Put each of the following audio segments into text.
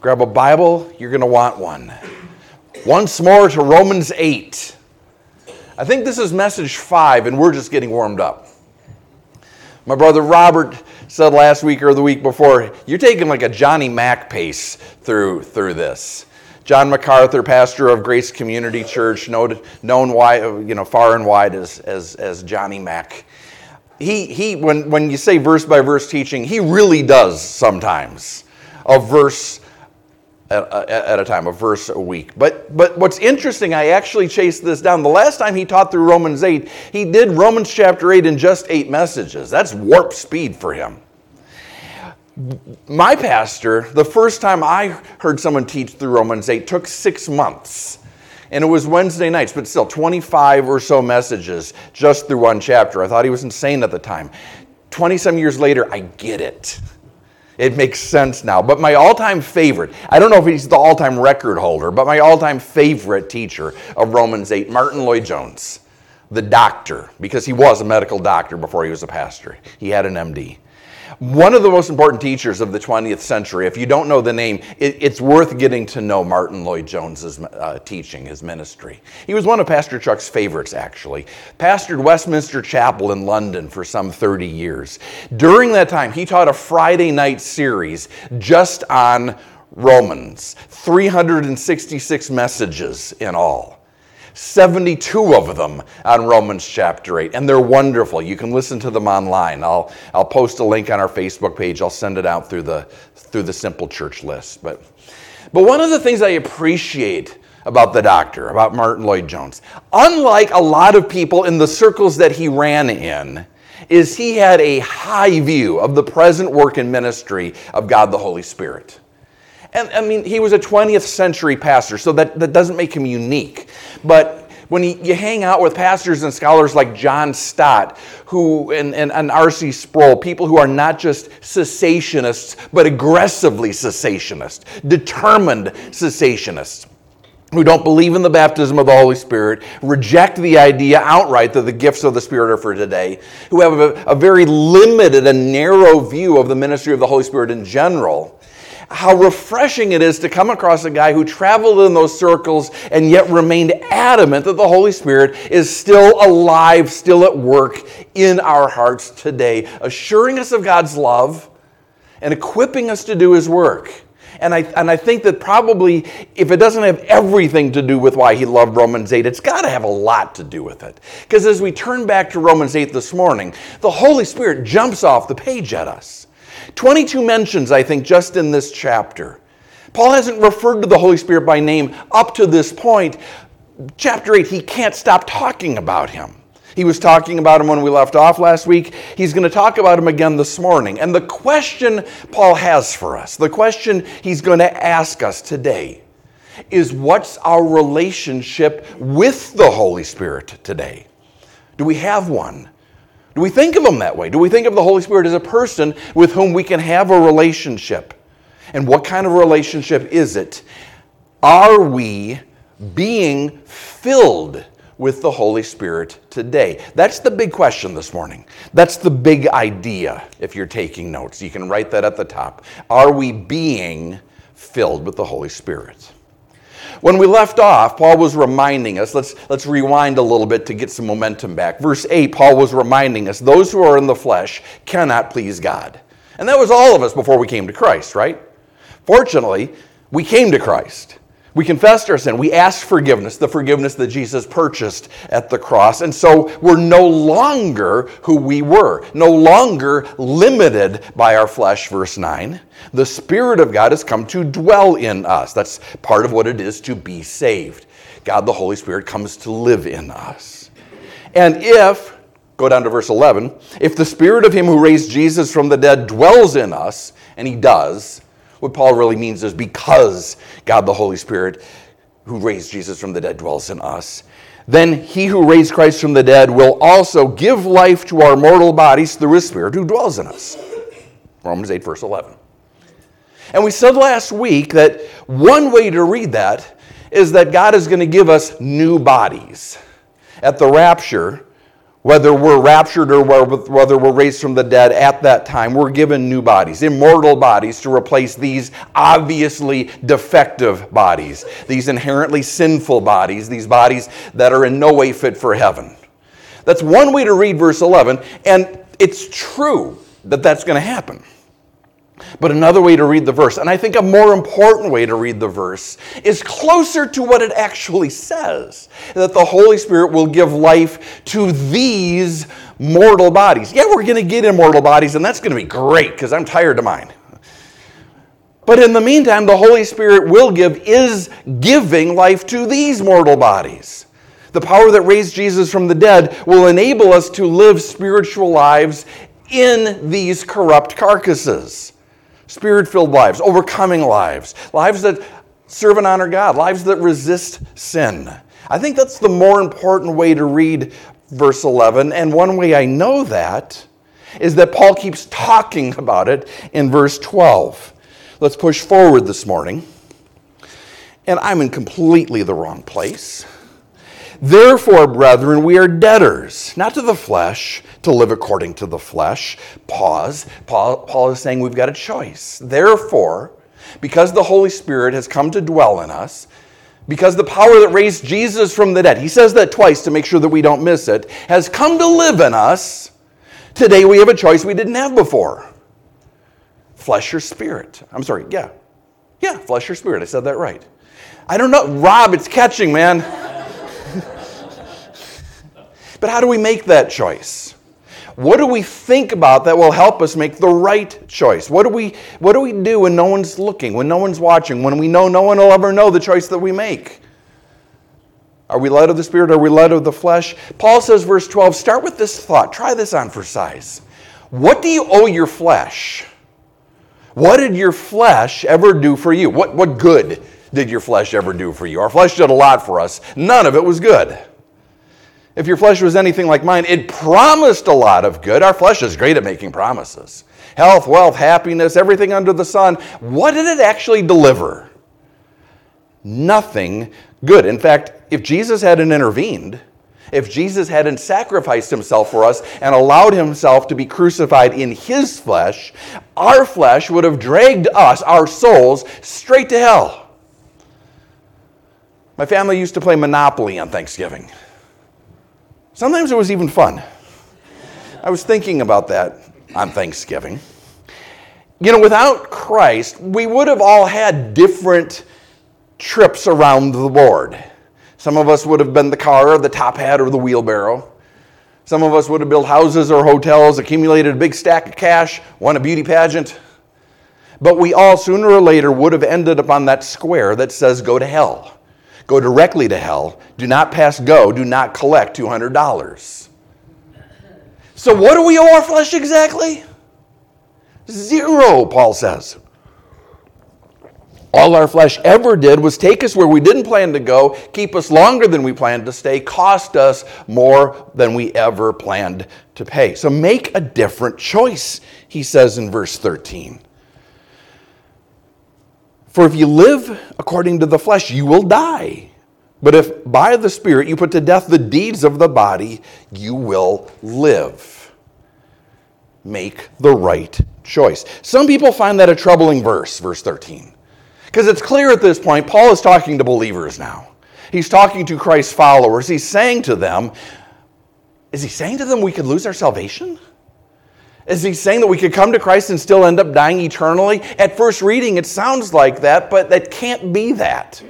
Grab a Bible, you're going to want one. Once more to Romans 8. I think this is message five, and we're just getting warmed up. My brother Robert said last week or the week before, you're taking like a Johnny Mack pace through, through this. John MacArthur, pastor of Grace Community Church, known, known wide, you know, far and wide as, as, as Johnny Mack. He, he when, when you say verse by verse teaching, he really does sometimes a verse at, at a time, a verse a week. But, but what's interesting, I actually chased this down. The last time he taught through Romans 8, he did Romans chapter 8 in just eight messages. That's warp speed for him my pastor, the first time I heard someone teach through Romans 8 took six months. And it was Wednesday nights, but still 25 or so messages just through one chapter. I thought he was insane at the time. 20 some years later, I get it. It makes sense now. But my all time favorite, I don't know if he's the all time record holder, but my all time favorite teacher of Romans 8, Martyn Lloyd-Jones, the doctor, because he was a medical doctor before he was a pastor. He had an MD. One of the most important teachers of the 20th century, if you don't know the name, it, it's worth getting to know Martyn Lloyd-Jones's uh, teaching, his ministry. He was one of Pastor Chuck's favorites, actually. Pastored Westminster Chapel in London for some 30 years. During that time, he taught a Friday night series just on Romans, 366 messages in all. 72 of them on Romans chapter 8, and they're wonderful. You can listen to them online. I'll, I'll post a link on our Facebook page. I'll send it out through the, through the Simple Church list. But, but one of the things I appreciate about the doctor, about Martyn Lloyd-Jones, unlike a lot of people in the circles that he ran in, is he had a high view of the present work and ministry of God the Holy Spirit. And I mean, he was a 20th century pastor, so that, that doesn't make him unique. But when he, you hang out with pastors and scholars like John Stott who, and, and, and R.C. Sproul, people who are not just cessationists, but aggressively cessationists, determined cessationists, who don't believe in the baptism of the Holy Spirit, reject the idea outright that the gifts of the Spirit are for today, who have a, a very limited and narrow view of the ministry of the Holy Spirit in general how refreshing it is to come across a guy who traveled in those circles and yet remained adamant that the Holy Spirit is still alive, still at work in our hearts today, assuring us of God's love and equipping us to do His work. And I, and I think that probably, if it doesn't have everything to do with why he loved Romans 8, it's got to have a lot to do with it. Because as we turn back to Romans 8 this morning, the Holy Spirit jumps off the page at us. 22 mentions, I think, just in this chapter. Paul hasn't referred to the Holy Spirit by name up to this point. Chapter 8, he can't stop talking about him. He was talking about him when we left off last week. He's going to talk about him again this morning. And the question Paul has for us, the question he's going to ask us today, is what's our relationship with the Holy Spirit today? Do we have one? Do we think of him that way? Do we think of the Holy Spirit as a person with whom we can have a relationship? And what kind of relationship is it? Are we being filled with the Holy Spirit today? That's the big question this morning. That's the big idea if you're taking notes. You can write that at the top. Are we being filled with the Holy Spirit? When we left off, Paul was reminding us, let's, let's rewind a little bit to get some momentum back. Verse 8, Paul was reminding us, those who are in the flesh cannot please God. And that was all of us before we came to Christ, right? Fortunately, we came to Christ. We confessed our sin. We asked forgiveness, the forgiveness that Jesus purchased at the cross. And so we're no longer who we were, no longer limited by our flesh, verse 9. The Spirit of God has come to dwell in us. That's part of what it is to be saved. God, the Holy Spirit, comes to live in us. And if, go down to verse 11, if the Spirit of Him who raised Jesus from the dead dwells in us, and He does, what Paul really means is because God the Holy Spirit, who raised Jesus from the dead, dwells in us, then he who raised Christ from the dead will also give life to our mortal bodies through his Spirit who dwells in us. Romans 8, verse 11. And we said last week that one way to read that is that God is going to give us new bodies. At the rapture, whether we're raptured or whether we're raised from the dead at that time, we're given new bodies, immortal bodies, to replace these obviously defective bodies, these inherently sinful bodies, these bodies that are in no way fit for heaven. That's one way to read verse 11, and it's true that that's going to happen. But another way to read the verse, and I think a more important way to read the verse, is closer to what it actually says that the Holy Spirit will give life to these mortal bodies. Yeah, we're going to get immortal bodies, and that's going to be great because I'm tired of mine. But in the meantime, the Holy Spirit will give, is giving life to these mortal bodies. The power that raised Jesus from the dead will enable us to live spiritual lives in these corrupt carcasses spirit filled lives, overcoming lives, lives that serve and honor God, lives that resist sin. I think that's the more important way to read verse 11. And one way I know that is that Paul keeps talking about it in verse 12. Let's push forward this morning. And I'm in completely the wrong place. Therefore, brethren, we are debtors, not to the flesh, to live according to the flesh. Pause. Paul, Paul is saying we've got a choice. Therefore, because the Holy Spirit has come to dwell in us, because the power that raised Jesus from the dead, he says that twice to make sure that we don't miss it, has come to live in us, today we have a choice we didn't have before flesh or spirit. I'm sorry, yeah. Yeah, flesh or spirit. I said that right. I don't know. Rob, it's catching, man. But how do we make that choice? What do we think about that will help us make the right choice? What do we, what do, we do when no one's looking, when no one's watching, when we know no one will ever know the choice that we make? Are we led of the Spirit? Are we led of the flesh? Paul says, verse 12, start with this thought. Try this on for size. What do you owe your flesh? What did your flesh ever do for you? What, what good did your flesh ever do for you? Our flesh did a lot for us. None of it was good. If your flesh was anything like mine, it promised a lot of good. Our flesh is great at making promises health, wealth, happiness, everything under the sun. What did it actually deliver? Nothing good. In fact, if Jesus hadn't intervened, if Jesus hadn't sacrificed himself for us and allowed himself to be crucified in his flesh, our flesh would have dragged us, our souls, straight to hell. My family used to play Monopoly on Thanksgiving. Sometimes it was even fun. I was thinking about that on Thanksgiving. You know, without Christ, we would have all had different trips around the board. Some of us would have been the car, or the top hat, or the wheelbarrow. Some of us would have built houses or hotels, accumulated a big stack of cash, won a beauty pageant. But we all, sooner or later, would have ended up on that square that says go to hell. Go directly to hell. Do not pass go. Do not collect $200. So, what do we owe our flesh exactly? Zero, Paul says. All our flesh ever did was take us where we didn't plan to go, keep us longer than we planned to stay, cost us more than we ever planned to pay. So make a different choice, he says in verse 13. For if you live according to the flesh, you will die. But if by the Spirit you put to death the deeds of the body, you will live. Make the right choice. Some people find that a troubling verse, verse 13. Because it's clear at this point, Paul is talking to believers now. He's talking to Christ's followers. He's saying to them, is he saying to them we could lose our salvation? Is he saying that we could come to Christ and still end up dying eternally? At first reading, it sounds like that, but that can't be that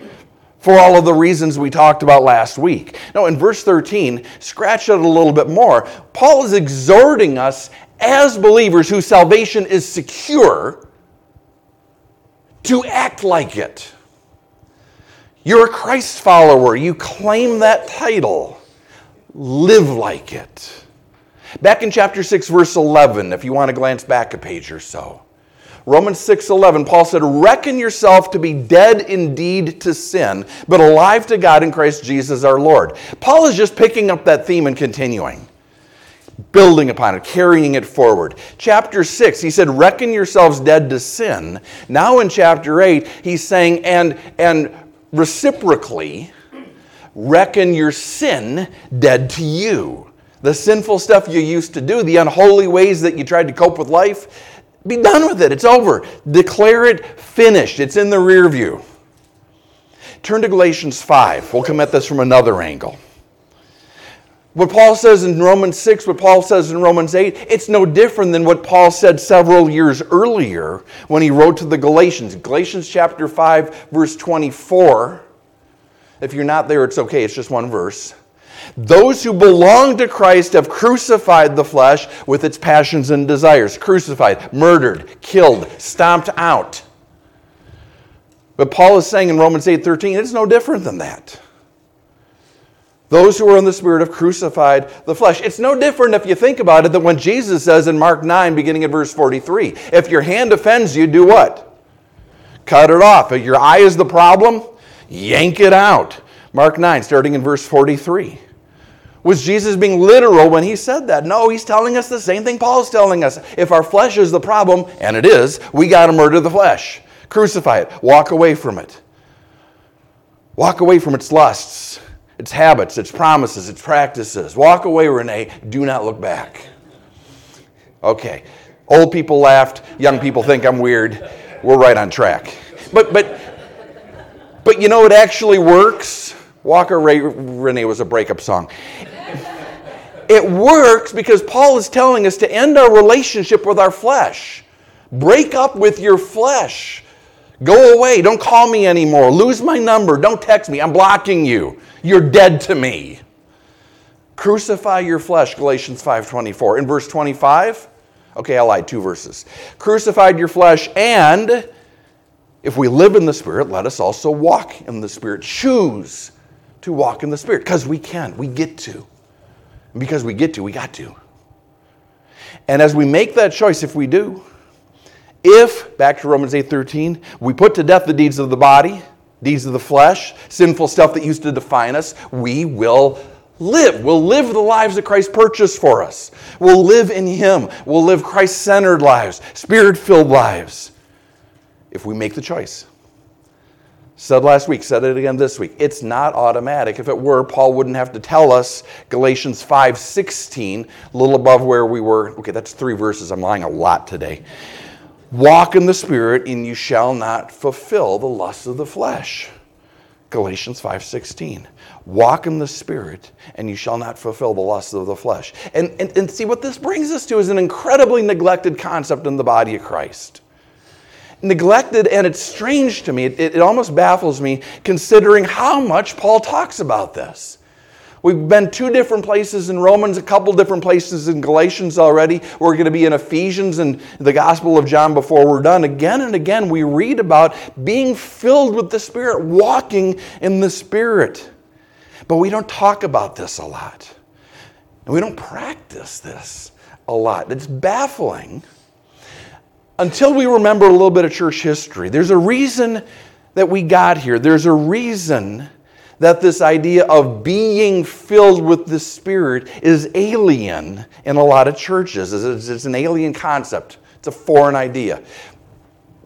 for all of the reasons we talked about last week. Now, in verse 13, scratch it a little bit more. Paul is exhorting us as believers whose salvation is secure to act like it. You're a Christ follower, you claim that title. Live like it. Back in chapter 6, verse 11, if you want to glance back a page or so. Romans 6:11 Paul said reckon yourself to be dead indeed to sin but alive to God in Christ Jesus our Lord. Paul is just picking up that theme and continuing building upon it carrying it forward. Chapter 6 he said reckon yourselves dead to sin. Now in chapter 8 he's saying and and reciprocally reckon your sin dead to you. The sinful stuff you used to do, the unholy ways that you tried to cope with life, be done with it. It's over. Declare it finished. It's in the rear view. Turn to Galatians 5. We'll come at this from another angle. What Paul says in Romans 6, what Paul says in Romans 8, it's no different than what Paul said several years earlier when he wrote to the Galatians. Galatians chapter 5, verse 24. If you're not there, it's okay, it's just one verse. Those who belong to Christ have crucified the flesh with its passions and desires. Crucified, murdered, killed, stomped out. But Paul is saying in Romans 8:13, it's no different than that. Those who are in the Spirit have crucified the flesh. It's no different if you think about it than when Jesus says in Mark 9, beginning at verse 43, if your hand offends you, do what? Cut it off. If your eye is the problem, yank it out. Mark 9, starting in verse 43. Was Jesus being literal when he said that? No, he's telling us the same thing Paul's telling us. If our flesh is the problem, and it is, we got to murder the flesh. Crucify it. Walk away from it. Walk away from its lusts, its habits, its promises, its practices. Walk away, Renee. Do not look back. Okay. Old people laughed. Young people think I'm weird. We're right on track. But, but, but you know, it actually works. Walk Away Renee was a breakup song. It works because Paul is telling us to end our relationship with our flesh. Break up with your flesh. Go away. Don't call me anymore. Lose my number. Don't text me. I'm blocking you. You're dead to me. Crucify your flesh, Galatians 5:24. In verse 25, okay, I lied, two verses. Crucified your flesh and if we live in the Spirit, let us also walk in the Spirit. Choose to walk in the Spirit because we can, we get to. Because we get to, we got to. And as we make that choice, if we do, if, back to Romans 8:13, we put to death the deeds of the body, deeds of the flesh, sinful stuff that used to define us, we will live. We'll live the lives that Christ purchased for us. We'll live in Him. We'll live Christ centered lives, spirit filled lives, if we make the choice. Said last week, said it again this week. It's not automatic. If it were, Paul wouldn't have to tell us Galatians 5:16, a little above where we were. Okay, that's three verses. I'm lying a lot today. Walk in the Spirit, and you shall not fulfill the lusts of the flesh. Galatians 5:16. Walk in the Spirit, and you shall not fulfill the lusts of the flesh. And, and, and see, what this brings us to is an incredibly neglected concept in the body of Christ neglected, and it's strange to me. It, it, almost baffles me considering how much Paul talks about this. We've been two different places in Romans, a couple different places in Galatians already. We're going to be in Ephesians and the Gospel of John before we're done. Again and again, we read about being filled with the Spirit, walking in the Spirit. But we don't talk about this a lot. And we don't practice this a lot. It's baffling until we remember a little bit of church history. There's a reason that we got here. There's a reason that this idea of being filled with the Spirit is alien in a lot of churches. It's an alien concept, it's a foreign idea.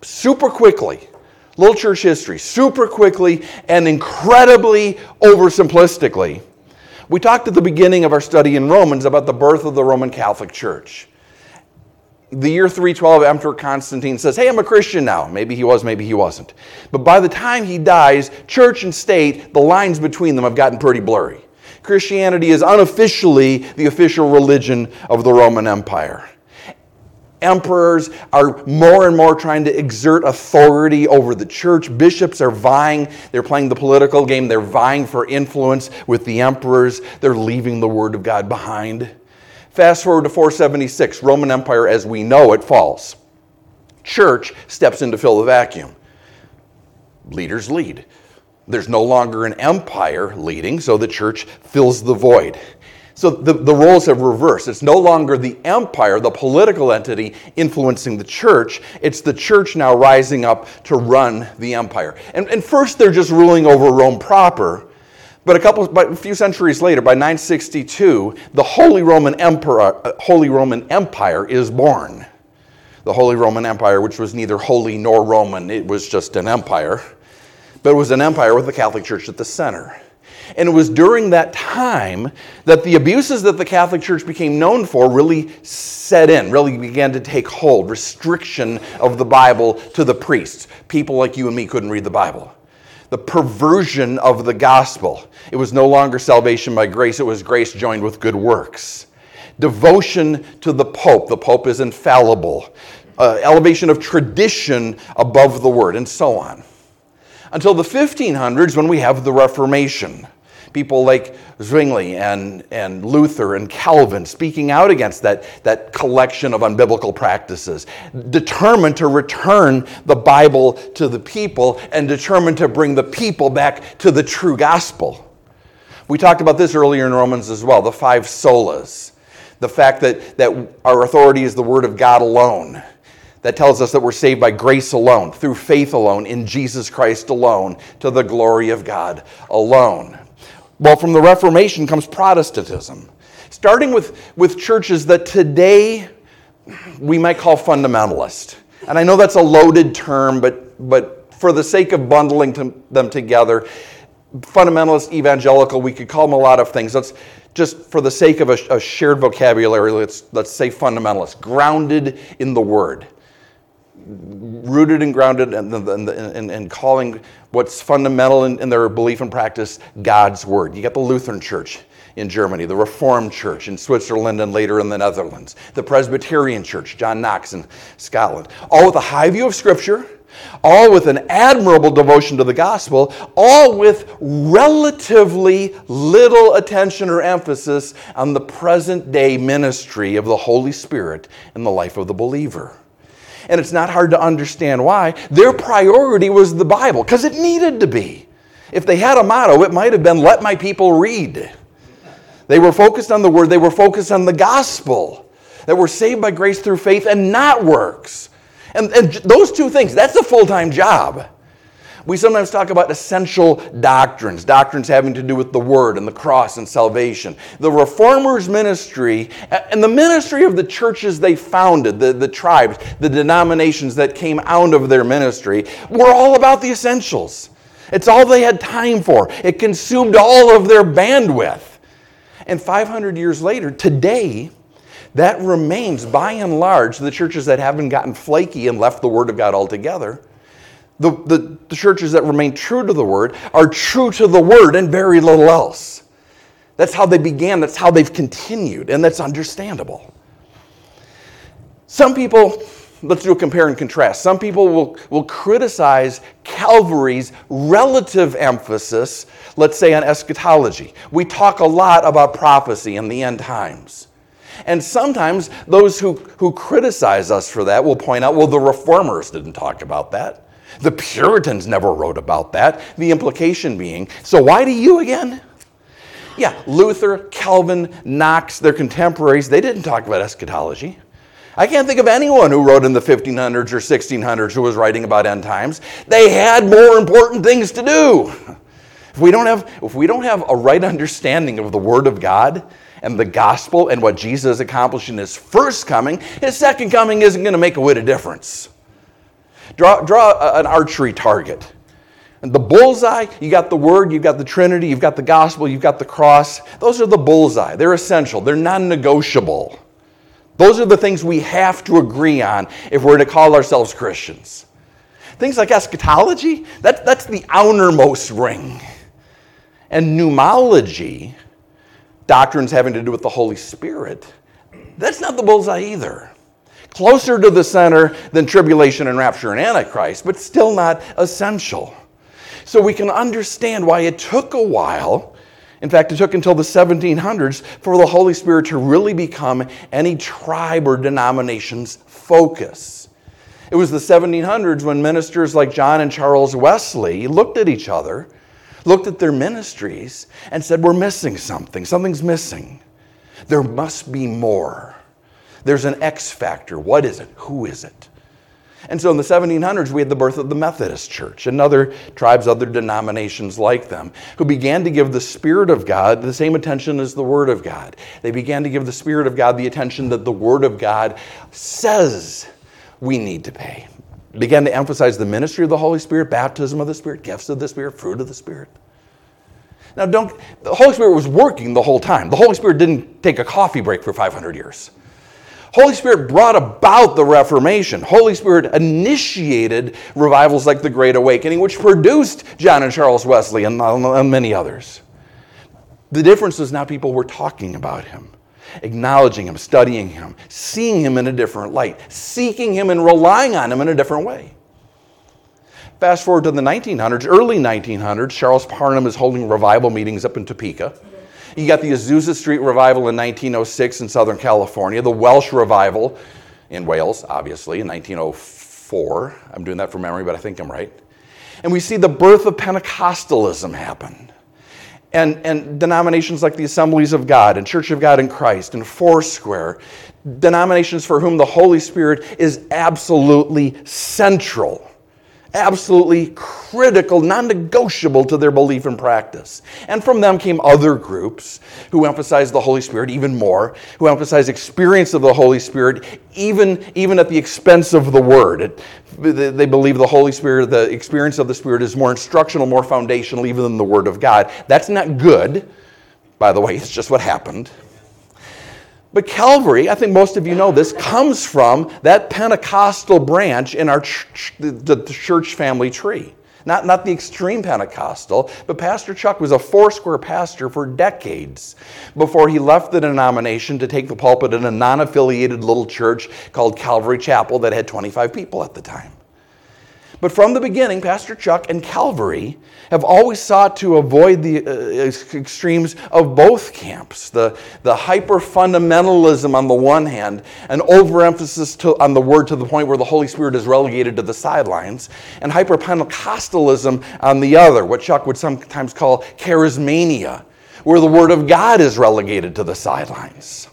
Super quickly, little church history, super quickly and incredibly oversimplistically. We talked at the beginning of our study in Romans about the birth of the Roman Catholic Church the year 312, Emperor Constantine says, Hey, I'm a Christian now. Maybe he was, maybe he wasn't. But by the time he dies, church and state, the lines between them have gotten pretty blurry. Christianity is unofficially the official religion of the Roman Empire. Emperors are more and more trying to exert authority over the church. Bishops are vying, they're playing the political game, they're vying for influence with the emperors. They're leaving the Word of God behind. Fast forward to 476, Roman Empire as we know it falls. Church steps in to fill the vacuum. Leaders lead. There's no longer an empire leading, so the church fills the void. So the, the roles have reversed. It's no longer the empire, the political entity, influencing the church. It's the church now rising up to run the empire. And, and first, they're just ruling over Rome proper. But a couple, but a few centuries later, by 962, the Holy Roman Emperor, uh, Holy Roman Empire is born. The Holy Roman Empire, which was neither holy nor Roman, it was just an empire. But it was an empire with the Catholic Church at the center. And it was during that time that the abuses that the Catholic Church became known for really set in, really began to take hold. Restriction of the Bible to the priests. People like you and me couldn't read the Bible. The perversion of the gospel. It was no longer salvation by grace, it was grace joined with good works. Devotion to the Pope. The Pope is infallible. Uh, elevation of tradition above the word, and so on. Until the 1500s, when we have the Reformation people like Zwingli and, and Luther and Calvin speaking out against that, that collection of unbiblical practices, determined to return the Bible to the people and determined to bring the people back to the true gospel. We talked about this earlier in Romans as well the five solas, the fact that, that our authority is the Word of God alone that tells us that we're saved by grace alone, through faith alone, in Jesus Christ alone, to the glory of God alone. Well, from the Reformation comes Protestantism, starting with, with churches that today we might call fundamentalist. And I know that's a loaded term, but, but for the sake of bundling to, them together, fundamentalist, evangelical, we could call them a lot of things. Let's just for the sake of a, a shared vocabulary, let's, let's say fundamentalist, grounded in the Word rooted and grounded and, calling what's fundamental in, in, their belief and practice God's word. You got the Lutheran Church in Germany, the Reformed Church in Switzerland and later in the Netherlands, the Presbyterian Church, John Knox in Scotland, all with a high view of Scripture, all with an admirable devotion to the gospel, all with relatively little attention or emphasis on the present day ministry of the Holy Spirit in the life of the believer and it's not hard to understand why. Their priority was the Bible because it needed to be. If they had a motto, it might have been, Let my people read. They were focused on the Word, they were focused on the gospel, that we're saved by grace through faith and not works. And, and those two things, that's a full time job. We sometimes talk about essential doctrines, doctrines having to do with the Word and the cross and salvation. The Reformers' ministry and the ministry of the churches they founded, the, the tribes, the denominations that came out of their ministry, were all about the essentials. It's all they had time for, it consumed all of their bandwidth. And 500 years later, today, that remains by and large the churches that haven't gotten flaky and left the Word of God altogether the, the, the churches that remain true to the word are true to the word and very little else. That's how they began, that's how they've continued, and that's understandable. Some people, let's do a compare and contrast. Some people will, will criticize Calvary's relative emphasis, let's say, on eschatology. We talk a lot about prophecy in the end times. And sometimes those who, who criticize us for that will point out, well, the reformers didn't talk about that. The Puritans never wrote about that. The implication being, so why do you again? Yeah, Luther, Calvin, Knox, their contemporaries, they didn't talk about eschatology. I can't think of anyone who wrote in the 1500s or 1600s who was writing about end times. They had more important things to do. If we don't have, if we don't have a right understanding of the Word of God and the gospel and what Jesus accomplished in his first coming, his second coming isn't going to make a whit of difference. Draw, draw an archery target. And the bullseye, you got the Word, you've got the Trinity, you've got the gospel, you've got the cross. Those are the bullseye. They're essential, they're non negotiable. Those are the things we have to agree on if we're to call ourselves Christians. Things like eschatology, that, that's the outermost ring. And pneumatology, doctrines having to do with the Holy Spirit, that's not the bullseye either closer to the center than tribulation and rapture and antichrist, but still not essential. So we can understand why it took a while. In fact, it took until the 1700s for the Holy Spirit to really become any tribe or denomination's focus. It was the 1700s when ministers like John and Charles Wesley looked at each other, looked at their ministries, and said, We're missing something. Something's missing. There must be more. There's an X factor. What is it? Who is it? And so in the 1700s, we had the birth of the Methodist Church and other tribes, other denominations like them, who began to give the Spirit of God the same attention as the Word of God. They began to give the Spirit of God the attention that the Word of God says we need to pay. Began to emphasize the ministry of the Holy Spirit, baptism of the Spirit, gifts of the Spirit, fruit of the Spirit. Now, don't, the Holy Spirit was working the whole time. The Holy Spirit didn't take a coffee break for 500 years. Holy Spirit brought about the Reformation. Holy Spirit initiated revivals like the Great Awakening, which produced John and Charles Wesley and, and many others. The difference is now people were talking about him, acknowledging him, studying him, seeing him in a different light, seeking him and relying on him in a different way. Fast forward to the 1900s, early 1900s, Charles Parham is holding revival meetings up in Topeka. You got the Azusa Street Revival in 1906 in Southern California, the Welsh Revival in Wales, obviously, in 1904. I'm doing that from memory, but I think I'm right. And we see the birth of Pentecostalism happen. And, and denominations like the Assemblies of God and Church of God in Christ and Foursquare, denominations for whom the Holy Spirit is absolutely central absolutely critical, non negotiable to their belief and practice. And from them came other groups who emphasized the Holy Spirit even more, who emphasized experience of the Holy Spirit even, even at the expense of the Word. It, they believe the Holy Spirit, the experience of the Spirit is more instructional, more foundational even than the Word of God. That's not good, by the way, it's just what happened. But Calvary, I think most of you know this, comes from that Pentecostal branch in our ch- the, the church family tree. Not, not the extreme Pentecostal, but Pastor Chuck was a Foursquare pastor for decades before he left the denomination to take the pulpit in a non affiliated little church called Calvary Chapel that had 25 people at the time. But from the beginning, Pastor Chuck and Calvary have always sought to avoid the uh, extremes of both camps the, the hyper fundamentalism on the one hand, and overemphasis to, on the word to the point where the Holy Spirit is relegated to the sidelines, and hyper Pentecostalism on the other, what Chuck would sometimes call charismania, where the word of God is relegated to the sidelines.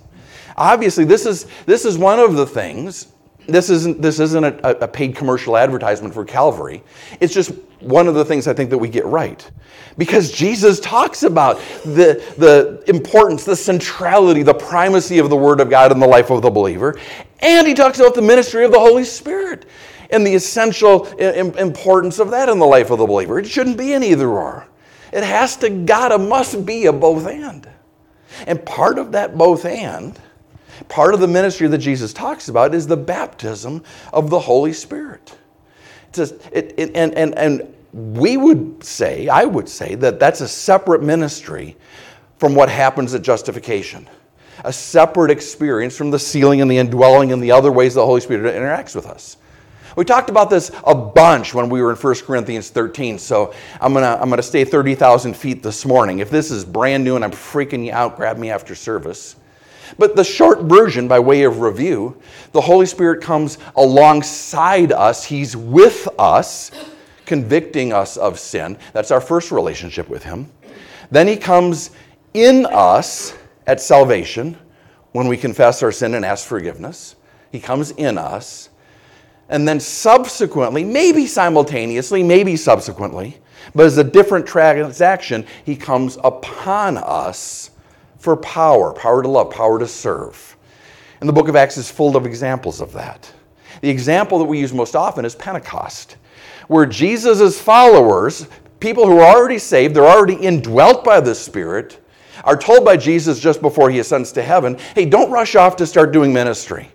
Obviously, this is, this is one of the things this isn't, this isn't a, a, paid commercial advertisement for Calvary. It's just one of the things I think that we get right. Because Jesus talks about the, the importance, the centrality, the primacy of the Word of God in the life of the believer. And he talks about the ministry of the Holy Spirit and the essential importance of that in the life of the believer. It shouldn't be an either or. It has to, gotta, must be a both and. And part of that both and Part of the ministry that Jesus talks about is the baptism of the Holy Spirit. Just, it, it, and, and, and we would say, I would say, that that's a separate ministry from what happens at justification. A separate experience from the sealing and the indwelling and the other ways the Holy Spirit interacts with us. We talked about this a bunch when we were in 1 Corinthians 13, so I'm going to I'm gonna stay 30,000 feet this morning. If this is brand new and I'm freaking you out, grab me after service. But the short version, by way of review, the Holy Spirit comes alongside us. He's with us, convicting us of sin. That's our first relationship with Him. Then He comes in us at salvation when we confess our sin and ask forgiveness. He comes in us. And then subsequently, maybe simultaneously, maybe subsequently, but as a different transaction, He comes upon us for power power to love, power to serve. And the book of Acts is full of examples of that. The example that we use most often is Pentecost, where Jesus' followers, people who are already saved, they're already indwelt by the Spirit, are told by Jesus just before he ascends to heaven hey, don't rush off to start doing ministry.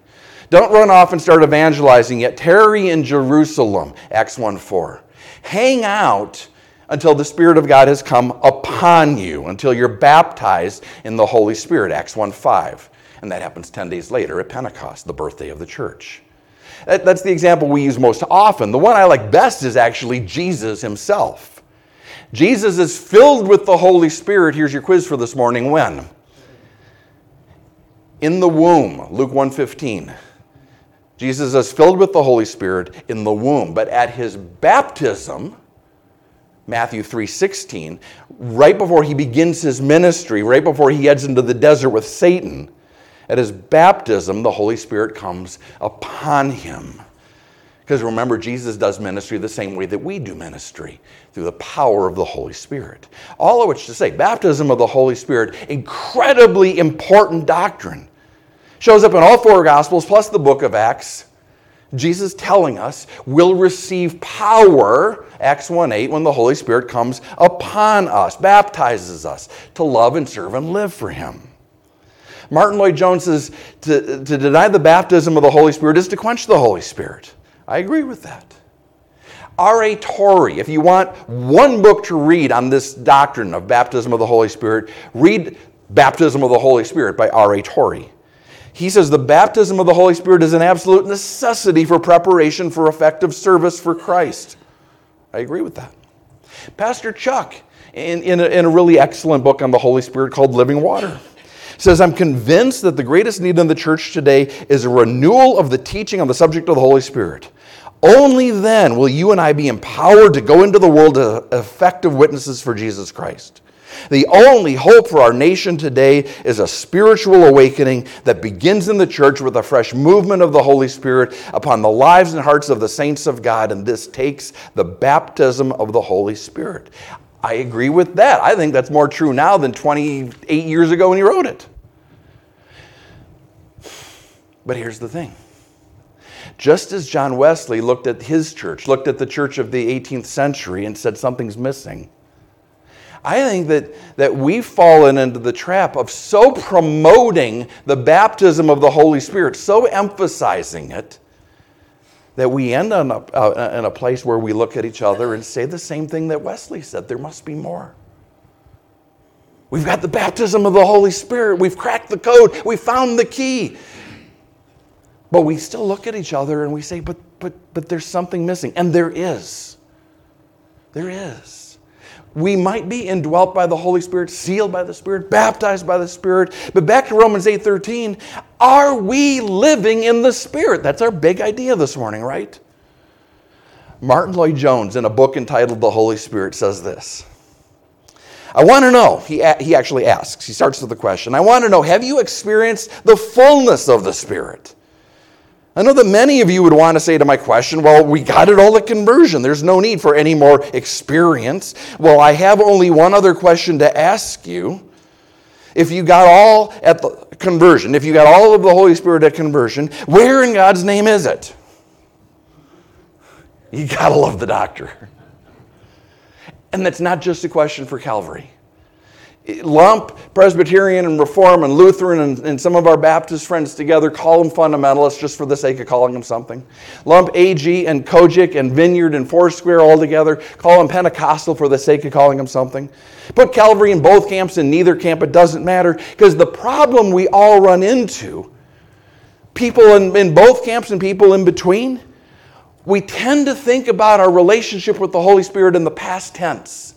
Don't run off and start evangelizing yet. Tarry in Jerusalem, Acts 1 4. Hang out until the Spirit of God has come upon you, until you're baptized in the Holy Spirit, Acts 1 5. And that happens 10 days later at Pentecost, the birthday of the church. that's the example we use most often. The one I like best is actually Jesus himself. Jesus is filled with the Holy Spirit. Here's your quiz for this morning. When? In the womb, Luke 1:15. Jesus is filled with the Holy Spirit in the womb, but at his baptism, Matthew 3:16, right before he begins his ministry, right before he heads into the desert with Satan, at his baptism the Holy Spirit comes upon him. Because remember, Jesus does ministry the same way that we do ministry, through the power of the Holy Spirit. All of which to say, baptism of the Holy Spirit, incredibly important doctrine. Shows up in all four Gospels plus the book of Acts. Jesus telling us will receive power, Acts 1 8, when the Holy Spirit comes upon us, baptizes us to love and serve and live for Him. Martyn Lloyd-Jones says to, to deny the baptism of the Holy Spirit is to quench the Holy Spirit. I agree with that. R.A. Torrey, if you want one book to read on this doctrine of baptism of the Holy Spirit, read Baptism of the Holy Spirit by R.A. Torrey. He says the baptism of the Holy Spirit is an absolute necessity for preparation for effective service for Christ. I agree with that. Pastor Chuck, in, in, a, in a really excellent book on the Holy Spirit called Living Water, says, I'm convinced that the greatest need in the church today is a renewal of the teaching on the subject of the Holy Spirit. Only then will you and I be empowered to go into the world as effective witnesses for Jesus Christ. The only hope for our nation today is a spiritual awakening that begins in the church with a fresh movement of the Holy Spirit upon the lives and hearts of the saints of God, and this takes the baptism of the Holy Spirit. I agree with that. I think that's more true now than 28 years ago when he wrote it. But here's the thing. Just as John Wesley looked at his church, looked at the church of the 18th century, and said something's missing, I think that, that we've fallen into the trap of so promoting the baptism of the Holy Spirit, so emphasizing it, that we end up uh, in a place where we look at each other and say the same thing that Wesley said there must be more. We've got the baptism of the Holy Spirit. We've cracked the code. We found the key. But we still look at each other and we say, but, but, but there's something missing. And there is. There is we might be indwelt by the Holy Spirit, sealed by the Spirit, baptized by the Spirit. But back to Romans 8:13, are we living in the Spirit? That's our big idea this morning, right? Martyn Lloyd-Jones in a book entitled The Holy Spirit says this. I want to know, he, he actually asks, he starts with the question, I want to know, have you experienced the fullness of the Spirit? I know that many of you would want to say to my question, well, we got it all at conversion. There's no need for any more experience. Well, I have only one other question to ask you. If you got all at the conversion, if you got all of the Holy Spirit at conversion, where in God's name is it? You got to love the doctor. And that's not just a question for Calvary lump Presbyterian and Reform and Lutheran and, and, some of our Baptist friends together, call them fundamentalists just for the sake of calling them something. Lump AG and COGIC and Vineyard and Foursquare all together, call them Pentecostal for the sake of calling them something. Put Calvary in both camps, and neither camp, it doesn't matter. Because the problem we all run into, people in, in both camps and people in between, we tend to think about our relationship with the Holy Spirit in the past tense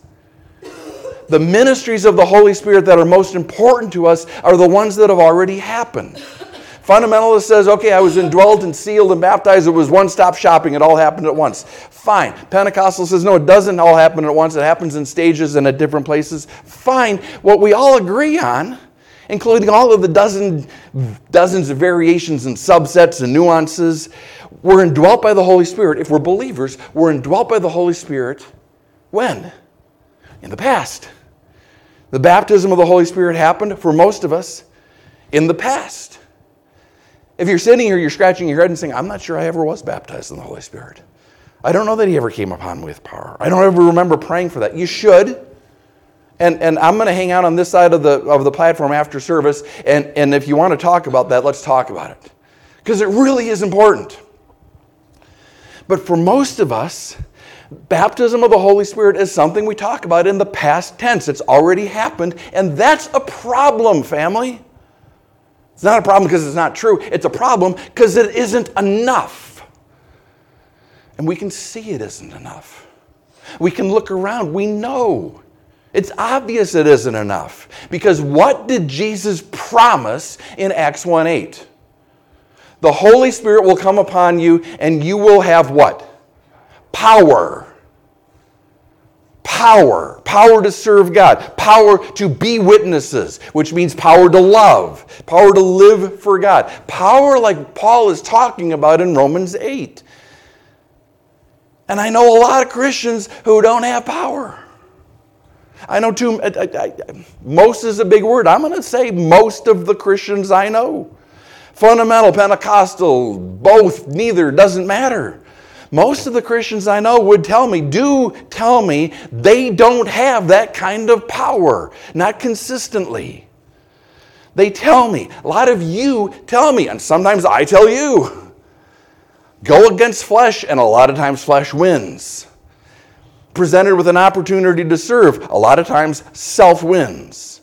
the ministries of the Holy Spirit that are most important to us are the ones that have already happened. Fundamentalist says, okay, I was indwelt and sealed and baptized. It was one stop shopping. It all happened at once. Fine. Pentecostal says, no, it doesn't all happen at once. It happens in stages and at different places. Fine. What we all agree on, including all of the dozen, dozens of variations and subsets and nuances, we're indwelt by the Holy Spirit. If we're believers, we're indwelt by the Holy Spirit. When? In the past. The baptism of the Holy Spirit happened for most of us in the past. If you're sitting here, you're scratching your head and saying, I'm not sure I ever was baptized in the Holy Spirit. I don't know that He ever came upon me with power. I don't ever remember praying for that. You should. And, and I'm going to hang out on this side of the, of the platform after service. And, and if you want to talk about that, let's talk about it. Because it really is important. But for most of us, Baptism of the Holy Spirit is something we talk about in the past tense. It's already happened, and that's a problem, family. It's not a problem because it's not true, it's a problem because it isn't enough. And we can see it isn't enough. We can look around, we know. It's obvious it isn't enough. Because what did Jesus promise in Acts 1 8? The Holy Spirit will come upon you, and you will have what? Power. Power. Power to serve God. Power to be witnesses, which means power to love. Power to live for God. Power like Paul is talking about in Romans 8. And I know a lot of Christians who don't have power. I know too, I, I, most is a big word. I'm going to say most of the Christians I know fundamental, Pentecostal, both, neither, doesn't matter. Most of the Christians I know would tell me, do tell me, they don't have that kind of power, not consistently. They tell me, a lot of you tell me, and sometimes I tell you, go against flesh, and a lot of times flesh wins. Presented with an opportunity to serve, a lot of times self wins.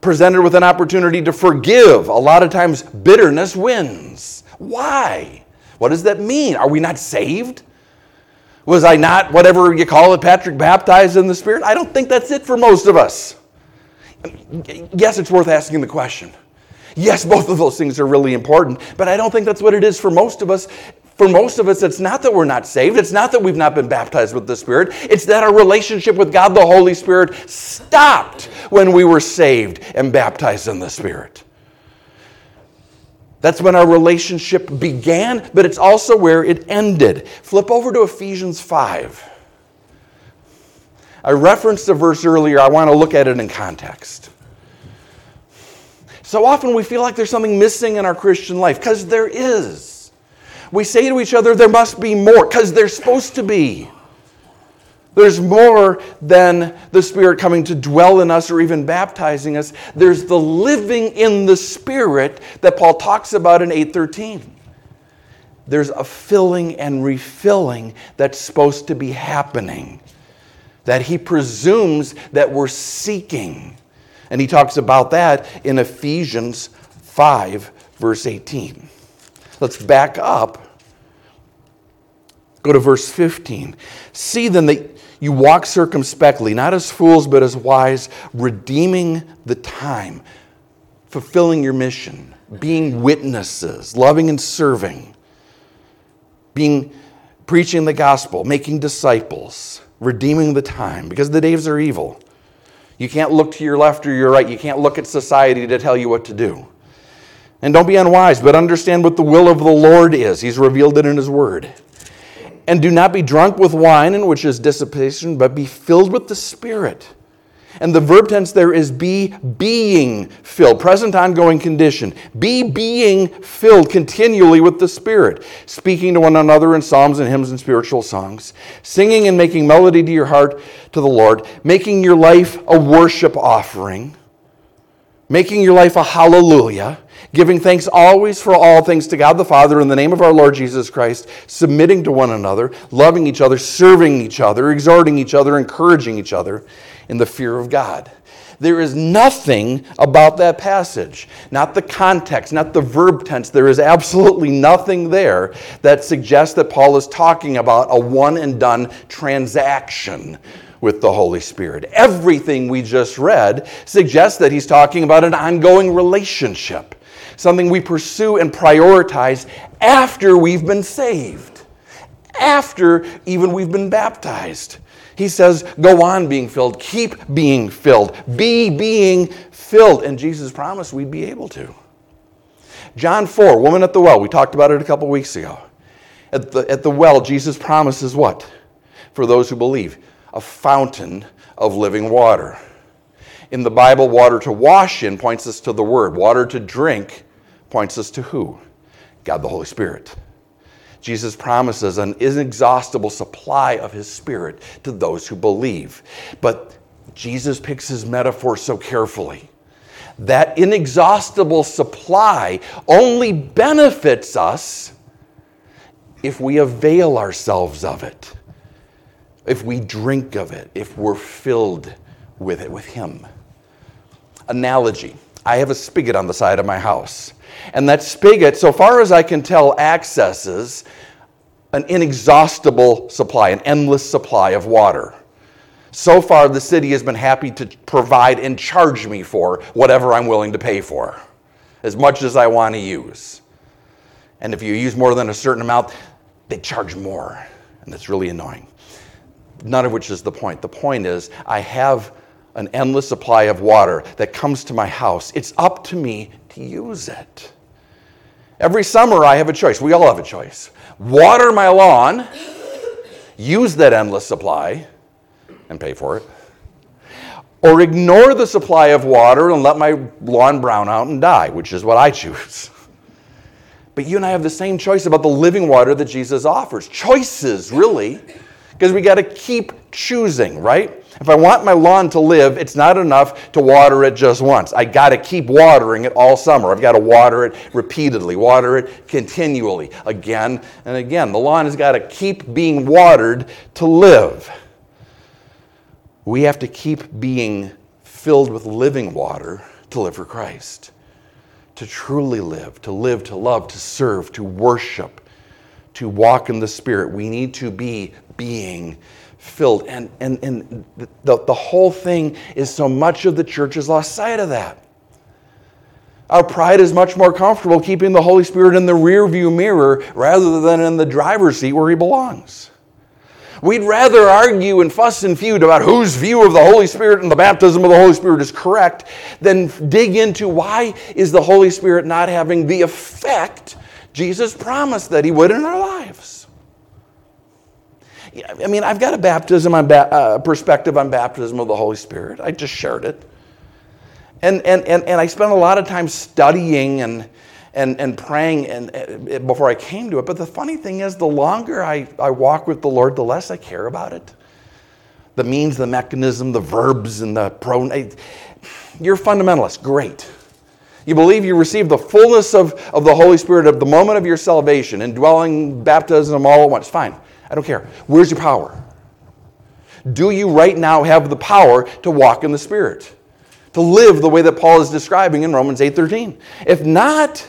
Presented with an opportunity to forgive, a lot of times bitterness wins. Why? What does that mean? Are we not saved? Was I not, whatever you call it, Patrick, baptized in the Spirit? I don't think that's it for most of us. Yes, it's worth asking the question. Yes, both of those things are really important, but I don't think that's what it is for most of us. For most of us, it's not that we're not saved. It's not that we've not been baptized with the Spirit. It's that our relationship with God the Holy Spirit stopped when we were saved and baptized in the Spirit. That's when our relationship began, but it's also where it ended. Flip over to Ephesians 5. I referenced a verse earlier. I want to look at it in context. So often we feel like there's something missing in our Christian life, because there is. We say to each other, there must be more, because there's supposed to be. There's more than the Spirit coming to dwell in us or even baptizing us. There's the living in the Spirit that Paul talks about in 813. There's a filling and refilling that's supposed to be happening, that he presumes that we're seeking. And he talks about that in Ephesians 5, verse 18. Let's back up. Go to verse 15. See then that you walk circumspectly, not as fools, but as wise, redeeming the time, fulfilling your mission, being witnesses, loving and serving, being preaching the gospel, making disciples, redeeming the time, because the days are evil. You can't look to your left or your right. You can't look at society to tell you what to do. And don't be unwise, but understand what the will of the Lord is. He's revealed it in His Word. And do not be drunk with wine, in which is dissipation, but be filled with the Spirit. And the verb tense there is be being filled, present ongoing condition. Be being filled continually with the Spirit, speaking to one another in psalms and hymns and spiritual songs, singing and making melody to your heart to the Lord, making your life a worship offering, making your life a hallelujah giving thanks always for all things to God the Father in the name of our Lord Jesus Christ, submitting to one another, loving each other, serving each other, exhorting each other, encouraging each other in the fear of God. There is nothing about that passage, not the context, not the verb tense. There is absolutely nothing there that suggests that Paul is talking about a one and done transaction with the Holy Spirit. Everything we just read suggests that he's talking about an ongoing relationship something we pursue and prioritize after we've been saved, after even we've been baptized. He says, Go on being filled, keep being filled, be being filled. And Jesus promised we'd be able to. John 4, woman at the well, we talked about it a couple weeks ago. At the, at the well, Jesus promises what? For those who believe, a fountain of living water. In the Bible, water to wash in points us to the Word. Water to drink points us to who? God the Holy Spirit. Jesus promises an inexhaustible supply of His Spirit to those who believe. But Jesus picks his metaphor so carefully. That inexhaustible supply only benefits us if we avail ourselves of it, if we drink of it, if we're filled with it, with Him analogy. I have a spigot on the side of my house. And that spigot, so far as I can tell, accesses an inexhaustible supply, an endless supply of water. So far, the city has been happy to provide and charge me for whatever I'm willing to pay for, as much as I want to use. And if you use more than a certain amount, they charge more. And that's really annoying. None of which is the point. The point is, I have an endless supply of water that comes to my house. It's up to me to use it. Every summer, I have a choice. We all have a choice. Water my lawn, use that endless supply, and pay for it. Or ignore the supply of water and let my lawn brown out and die, which is what I choose. But you and I have the same choice about the living water that Jesus offers. Choices, really, because we got to keep choosing, right? If I want my lawn to live, it's not enough to water it just once. I got to keep watering it all summer. I've got to water it repeatedly, water it continually, again and again. The lawn has got to keep being watered to live. We have to keep being filled with living water to live for Christ, to truly live, to live, to love, to serve, to worship, to walk in the Spirit. We need to be being filled. And, and, and the, the whole thing is so much of the church has lost sight of that. Our pride is much more comfortable keeping the Holy Spirit in the rear view mirror rather than in the driver's seat where he belongs. We'd rather argue and fuss and feud about whose view of the Holy Spirit and the baptism of the Holy Spirit is correct than dig into why is the Holy Spirit not having the effect Jesus promised that he would in our lives. I mean, I've got a baptism on ba- uh, perspective on baptism of the Holy Spirit. I just shared it. And, and, and, and I spent a lot of time studying and, and, and praying and, uh, before I came to it. But the funny thing is, the longer I, I walk with the Lord, the less I care about it. The means, the mechanism, the verbs, and the pronoun. You're fundamentalist. Great. You believe you receive the fullness of, of the Holy Spirit at the moment of your salvation, indwelling baptism all at once. Fine. I don't care. Where's your power? Do you right now have the power to walk in the Spirit? To live the way that Paul is describing in Romans 8:13? If not,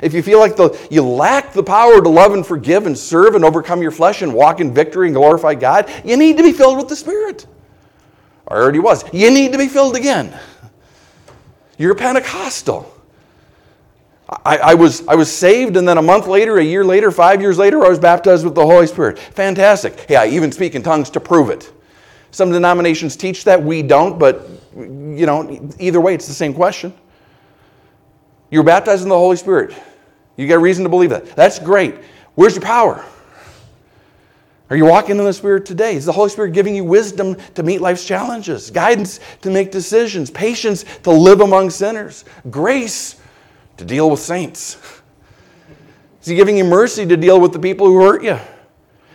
if you feel like the, you lack the power to love and forgive and serve and overcome your flesh and walk in victory and glorify God, you need to be filled with the Spirit. I already was. You need to be filled again. You're Pentecostal. I, I, was, I was saved, and then a month later, a year later, five years later, I was baptized with the Holy Spirit. Fantastic. Hey, I even speak in tongues to prove it. Some denominations teach that, we don't, but you know, either way, it's the same question. You're baptized in the Holy Spirit. You got reason to believe that. That's great. Where's your power? Are you walking in the Spirit today? Is the Holy Spirit giving you wisdom to meet life's challenges, guidance to make decisions, patience to live among sinners, grace to deal with saints? Is He giving you mercy to deal with the people who hurt you?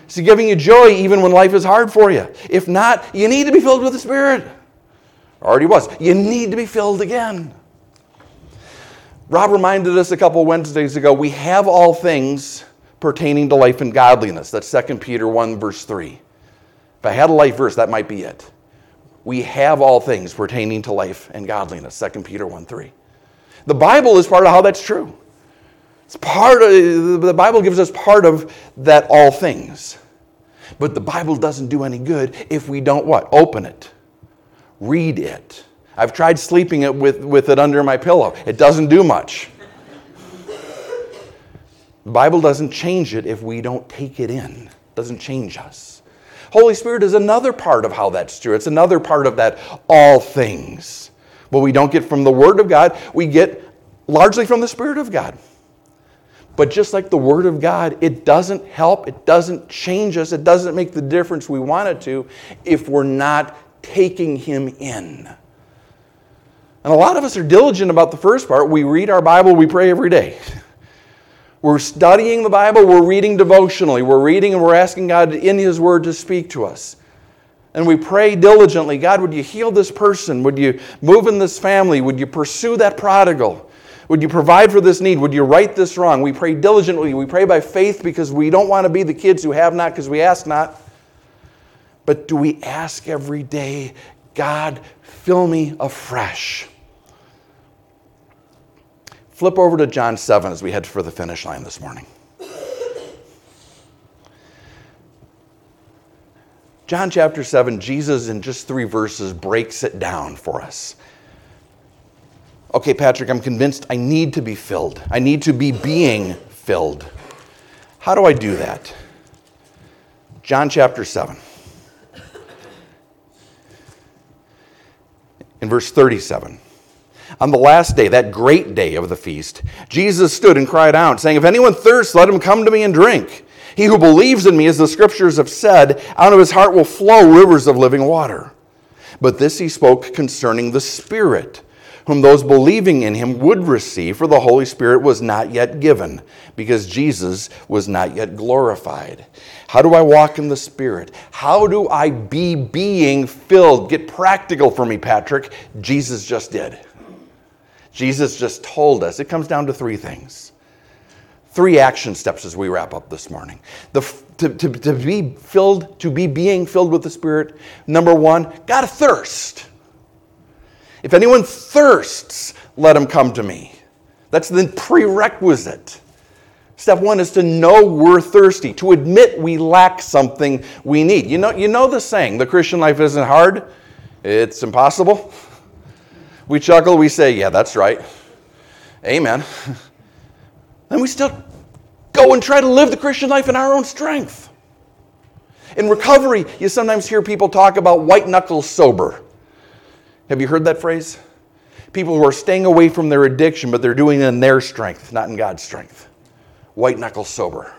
Is He giving you joy even when life is hard for you? If not, you need to be filled with the Spirit. Already was. You need to be filled again. Rob reminded us a couple Wednesdays ago we have all things pertaining to life and godliness. That's 2 Peter 1, verse 3. If I had a life verse, that might be it. We have all things pertaining to life and godliness. 2 Peter 1, 3. The Bible is part of how that's true. It's part of, the Bible gives us part of that all things. But the Bible doesn't do any good if we don't what? Open it. Read it. I've tried sleeping it with, with it under my pillow. It doesn't do much. The Bible doesn't change it if we don't take it in. It doesn't change us. Holy Spirit is another part of how that's true. It's another part of that all things. What we don't get from the Word of God, we get largely from the Spirit of God. But just like the Word of God, it doesn't help, it doesn't change us, it doesn't make the difference we want it to if we're not taking Him in. And a lot of us are diligent about the first part. We read our Bible, we pray every day. We're studying the Bible, we're reading devotionally, we're reading and we're asking God in His Word to speak to us. And we pray diligently God, would you heal this person? Would you move in this family? Would you pursue that prodigal? Would you provide for this need? Would you right this wrong? We pray diligently. We pray by faith because we don't want to be the kids who have not because we ask not. But do we ask every day, God, fill me afresh? Flip over to John 7 as we head for the finish line this morning. John chapter 7, Jesus, in just three verses, breaks it down for us. Okay, Patrick, I'm convinced I need to be filled. I need to be being filled. How do I do that? John chapter 7. In verse 37. On the last day, that great day of the feast, Jesus stood and cried out, saying, If anyone thirsts, let him come to me and drink. He who believes in me, as the scriptures have said, out of his heart will flow rivers of living water. But this he spoke concerning the Spirit, whom those believing in him would receive, for the Holy Spirit was not yet given, because Jesus was not yet glorified. How do I walk in the Spirit? How do I be being filled? Get practical for me, Patrick. Jesus just did. Jesus just told us. It comes down to three things. Three action steps as we wrap up this morning. The, to, to, to be filled, to be being filled with the Spirit, number one, got to thirst. If anyone thirsts, let him come to me. That's the prerequisite. Step one is to know we're thirsty, to admit we lack something we need. You know, you know the saying, the Christian life isn't hard, it's impossible. We chuckle, we say, yeah, that's right. Amen. Then we still go and try to live the Christian life in our own strength. In recovery, you sometimes hear people talk about white knuckle sober. Have you heard that phrase? People who are staying away from their addiction, but they're doing it in their strength, not in God's strength. White knuckle sober.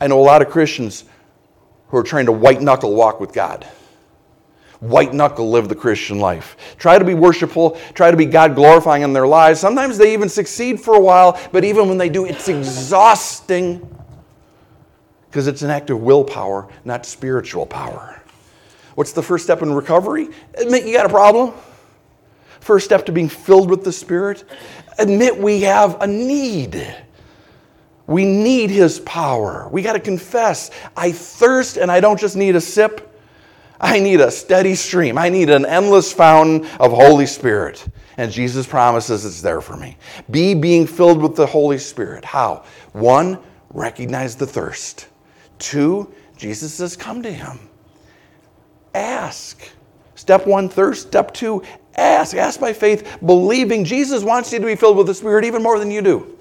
I know a lot of Christians who are trying to white knuckle walk with God. White knuckle live the Christian life. Try to be worshipful, try to be God glorifying in their lives. Sometimes they even succeed for a while, but even when they do, it's exhausting because it's an act of willpower, not spiritual power. What's the first step in recovery? Admit you got a problem. First step to being filled with the Spirit, admit we have a need. We need His power. We got to confess I thirst and I don't just need a sip, I need a steady stream. I need an endless fountain of Holy Spirit. And Jesus promises it's there for me. Be being filled with the Holy Spirit. How? One, recognize the thirst. Two, Jesus says, come to Him ask. Step one, thirst. Step two, ask. Ask by faith, believing Jesus wants you to be filled with the Spirit even more than you do.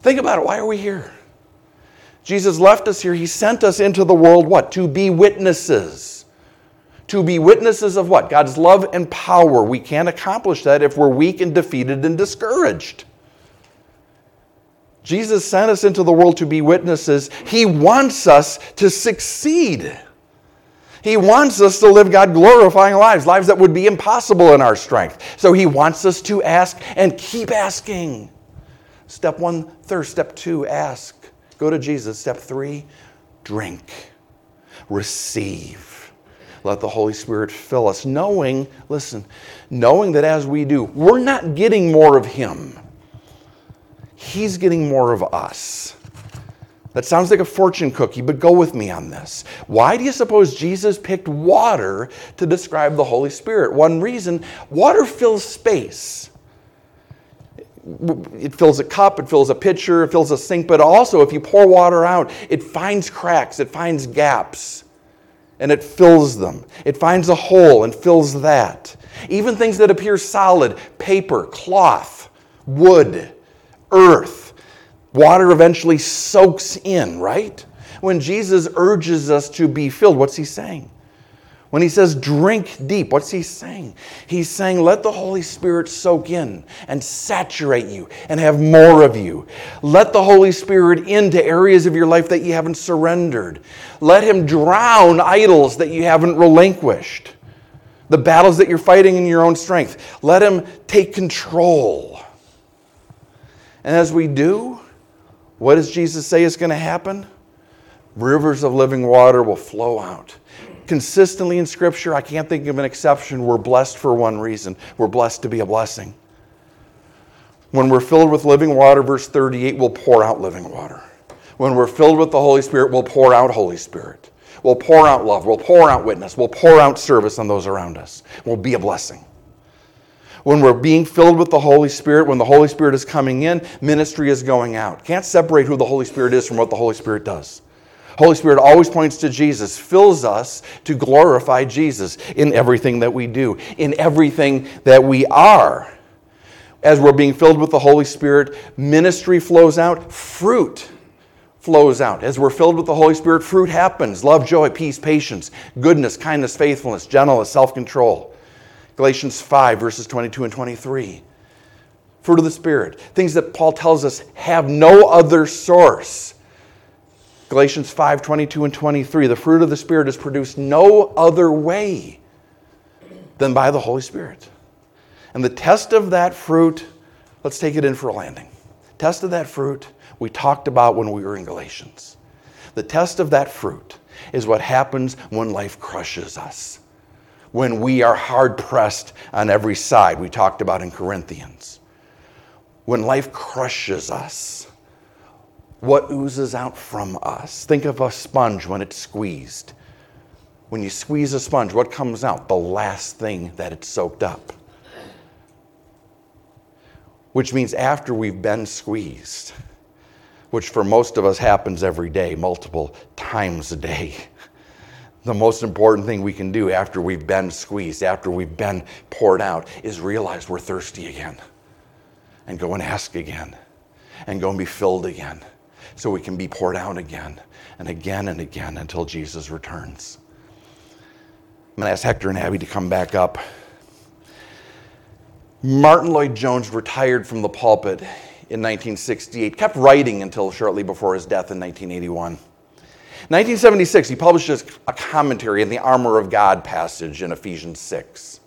Think about it. Why are we here? Jesus left us here. He sent us into the world, what? To be witnesses. To be witnesses of what? God's love and power. We can't accomplish that if we're weak and defeated and discouraged. Jesus sent us into the world to be witnesses. He wants us to succeed. He wants us to live God glorifying lives, lives that would be impossible in our strength. So He wants us to ask and keep asking. Step one, thirst. Step two, ask. Go to Jesus. Step three, drink. Receive. Let the Holy Spirit fill us, knowing, listen, knowing that as we do, we're not getting more of Him, He's getting more of us. That sounds like a fortune cookie, but go with me on this. Why do you suppose Jesus picked water to describe the Holy Spirit? One reason water fills space. It fills a cup, it fills a pitcher, it fills a sink, but also if you pour water out, it finds cracks, it finds gaps, and it fills them. It finds a hole and fills that. Even things that appear solid paper, cloth, wood, earth Water eventually soaks in, right? When Jesus urges us to be filled, what's he saying? When he says drink deep, what's he saying? He's saying let the Holy Spirit soak in and saturate you and have more of you. Let the Holy Spirit into areas of your life that you haven't surrendered. Let him drown idols that you haven't relinquished. The battles that you're fighting in your own strength. Let him take control. And as we do, what does Jesus say is going to happen? Rivers of living water will flow out. Consistently in Scripture, I can't think of an exception. We're blessed for one reason we're blessed to be a blessing. When we're filled with living water, verse 38, we'll pour out living water. When we're filled with the Holy Spirit, we'll pour out Holy Spirit. We'll pour out love. We'll pour out witness. We'll pour out service on those around us. We'll be a blessing when we're being filled with the Holy Spirit, when the Holy Spirit is coming in, ministry is going out. Can't separate who the Holy Spirit is from what the Holy Spirit does. Holy Spirit always points to Jesus, fills us to glorify Jesus in everything that we do, in everything that we are. As we're being filled with the Holy Spirit, ministry flows out, fruit flows out. As we're filled with the Holy Spirit, fruit happens love, joy, peace, patience, goodness, kindness, faithfulness, gentleness, self control. Galatians 5, verses 22 and 23. Fruit of the Spirit, things that Paul tells us have no other source. Galatians 5, 22 and 23. The fruit of the Spirit is produced no other way than by the Holy Spirit. And the test of that fruit, let's take it in for a landing. Test of that fruit we talked about when we were in Galatians. The test of that fruit is what happens when life crushes us, when we are hard pressed on every side, we talked about in Corinthians. When life crushes us, what oozes out from us? Think of a sponge when it's squeezed. When you squeeze a sponge, what comes out? The last thing that it soaked up. Which means after we've been squeezed, which for most of us happens every day, multiple times a day. The most important thing we can do after we've been squeezed, after we've been poured out, is realize we're thirsty again and go and ask again and go and be filled again so we can be poured out again and again and again until Jesus returns. I'm going to ask Hector and Abby to come back up. Martyn Lloyd-Jones retired from the pulpit in 1968, kept writing until shortly before his death in 1981. 1976, he published a commentary in the Armor of God passage in Ephesians 6.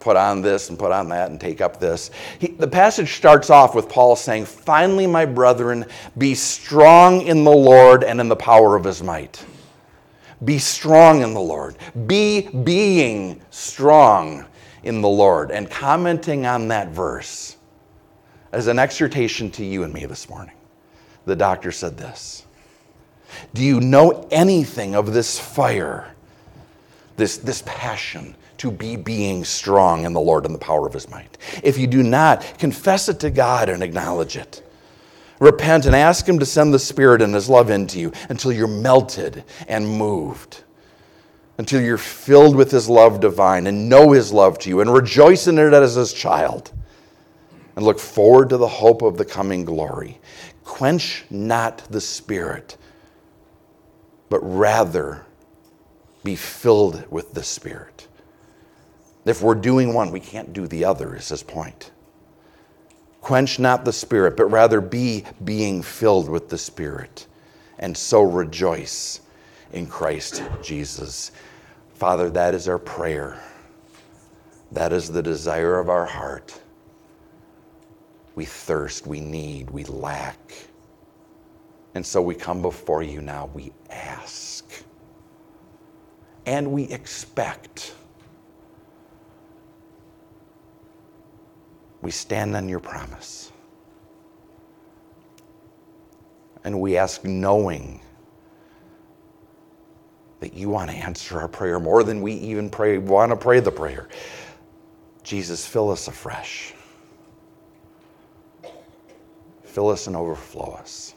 Put on this and put on that and take up this. He, the passage starts off with Paul saying, Finally, my brethren, be strong in the Lord and in the power of his might. Be strong in the Lord. Be being strong in the Lord. And commenting on that verse, as an exhortation to you and me this morning. The doctor said this Do you know anything of this fire, this, this passion to be being strong in the Lord and the power of his might? If you do not, confess it to God and acknowledge it. Repent and ask him to send the Spirit and his love into you until you're melted and moved until you're filled with his love divine and know his love to you and rejoice in it as his child and look forward to the hope of the coming glory. Quench not the Spirit, but rather be filled with the Spirit. If we're doing one, we can't do the other, is his point. Quench not the Spirit, but rather be being filled with the Spirit, and so rejoice in Christ Jesus. Father, that is our prayer. That is the desire of our heart we thirst, we need, we lack. And so we come before you now, we ask, and we expect. We stand on your promise. And we ask knowing that you want to answer our prayer more than we even pray, want to pray the prayer. Jesus, fill us afresh. Fill us and overflow us.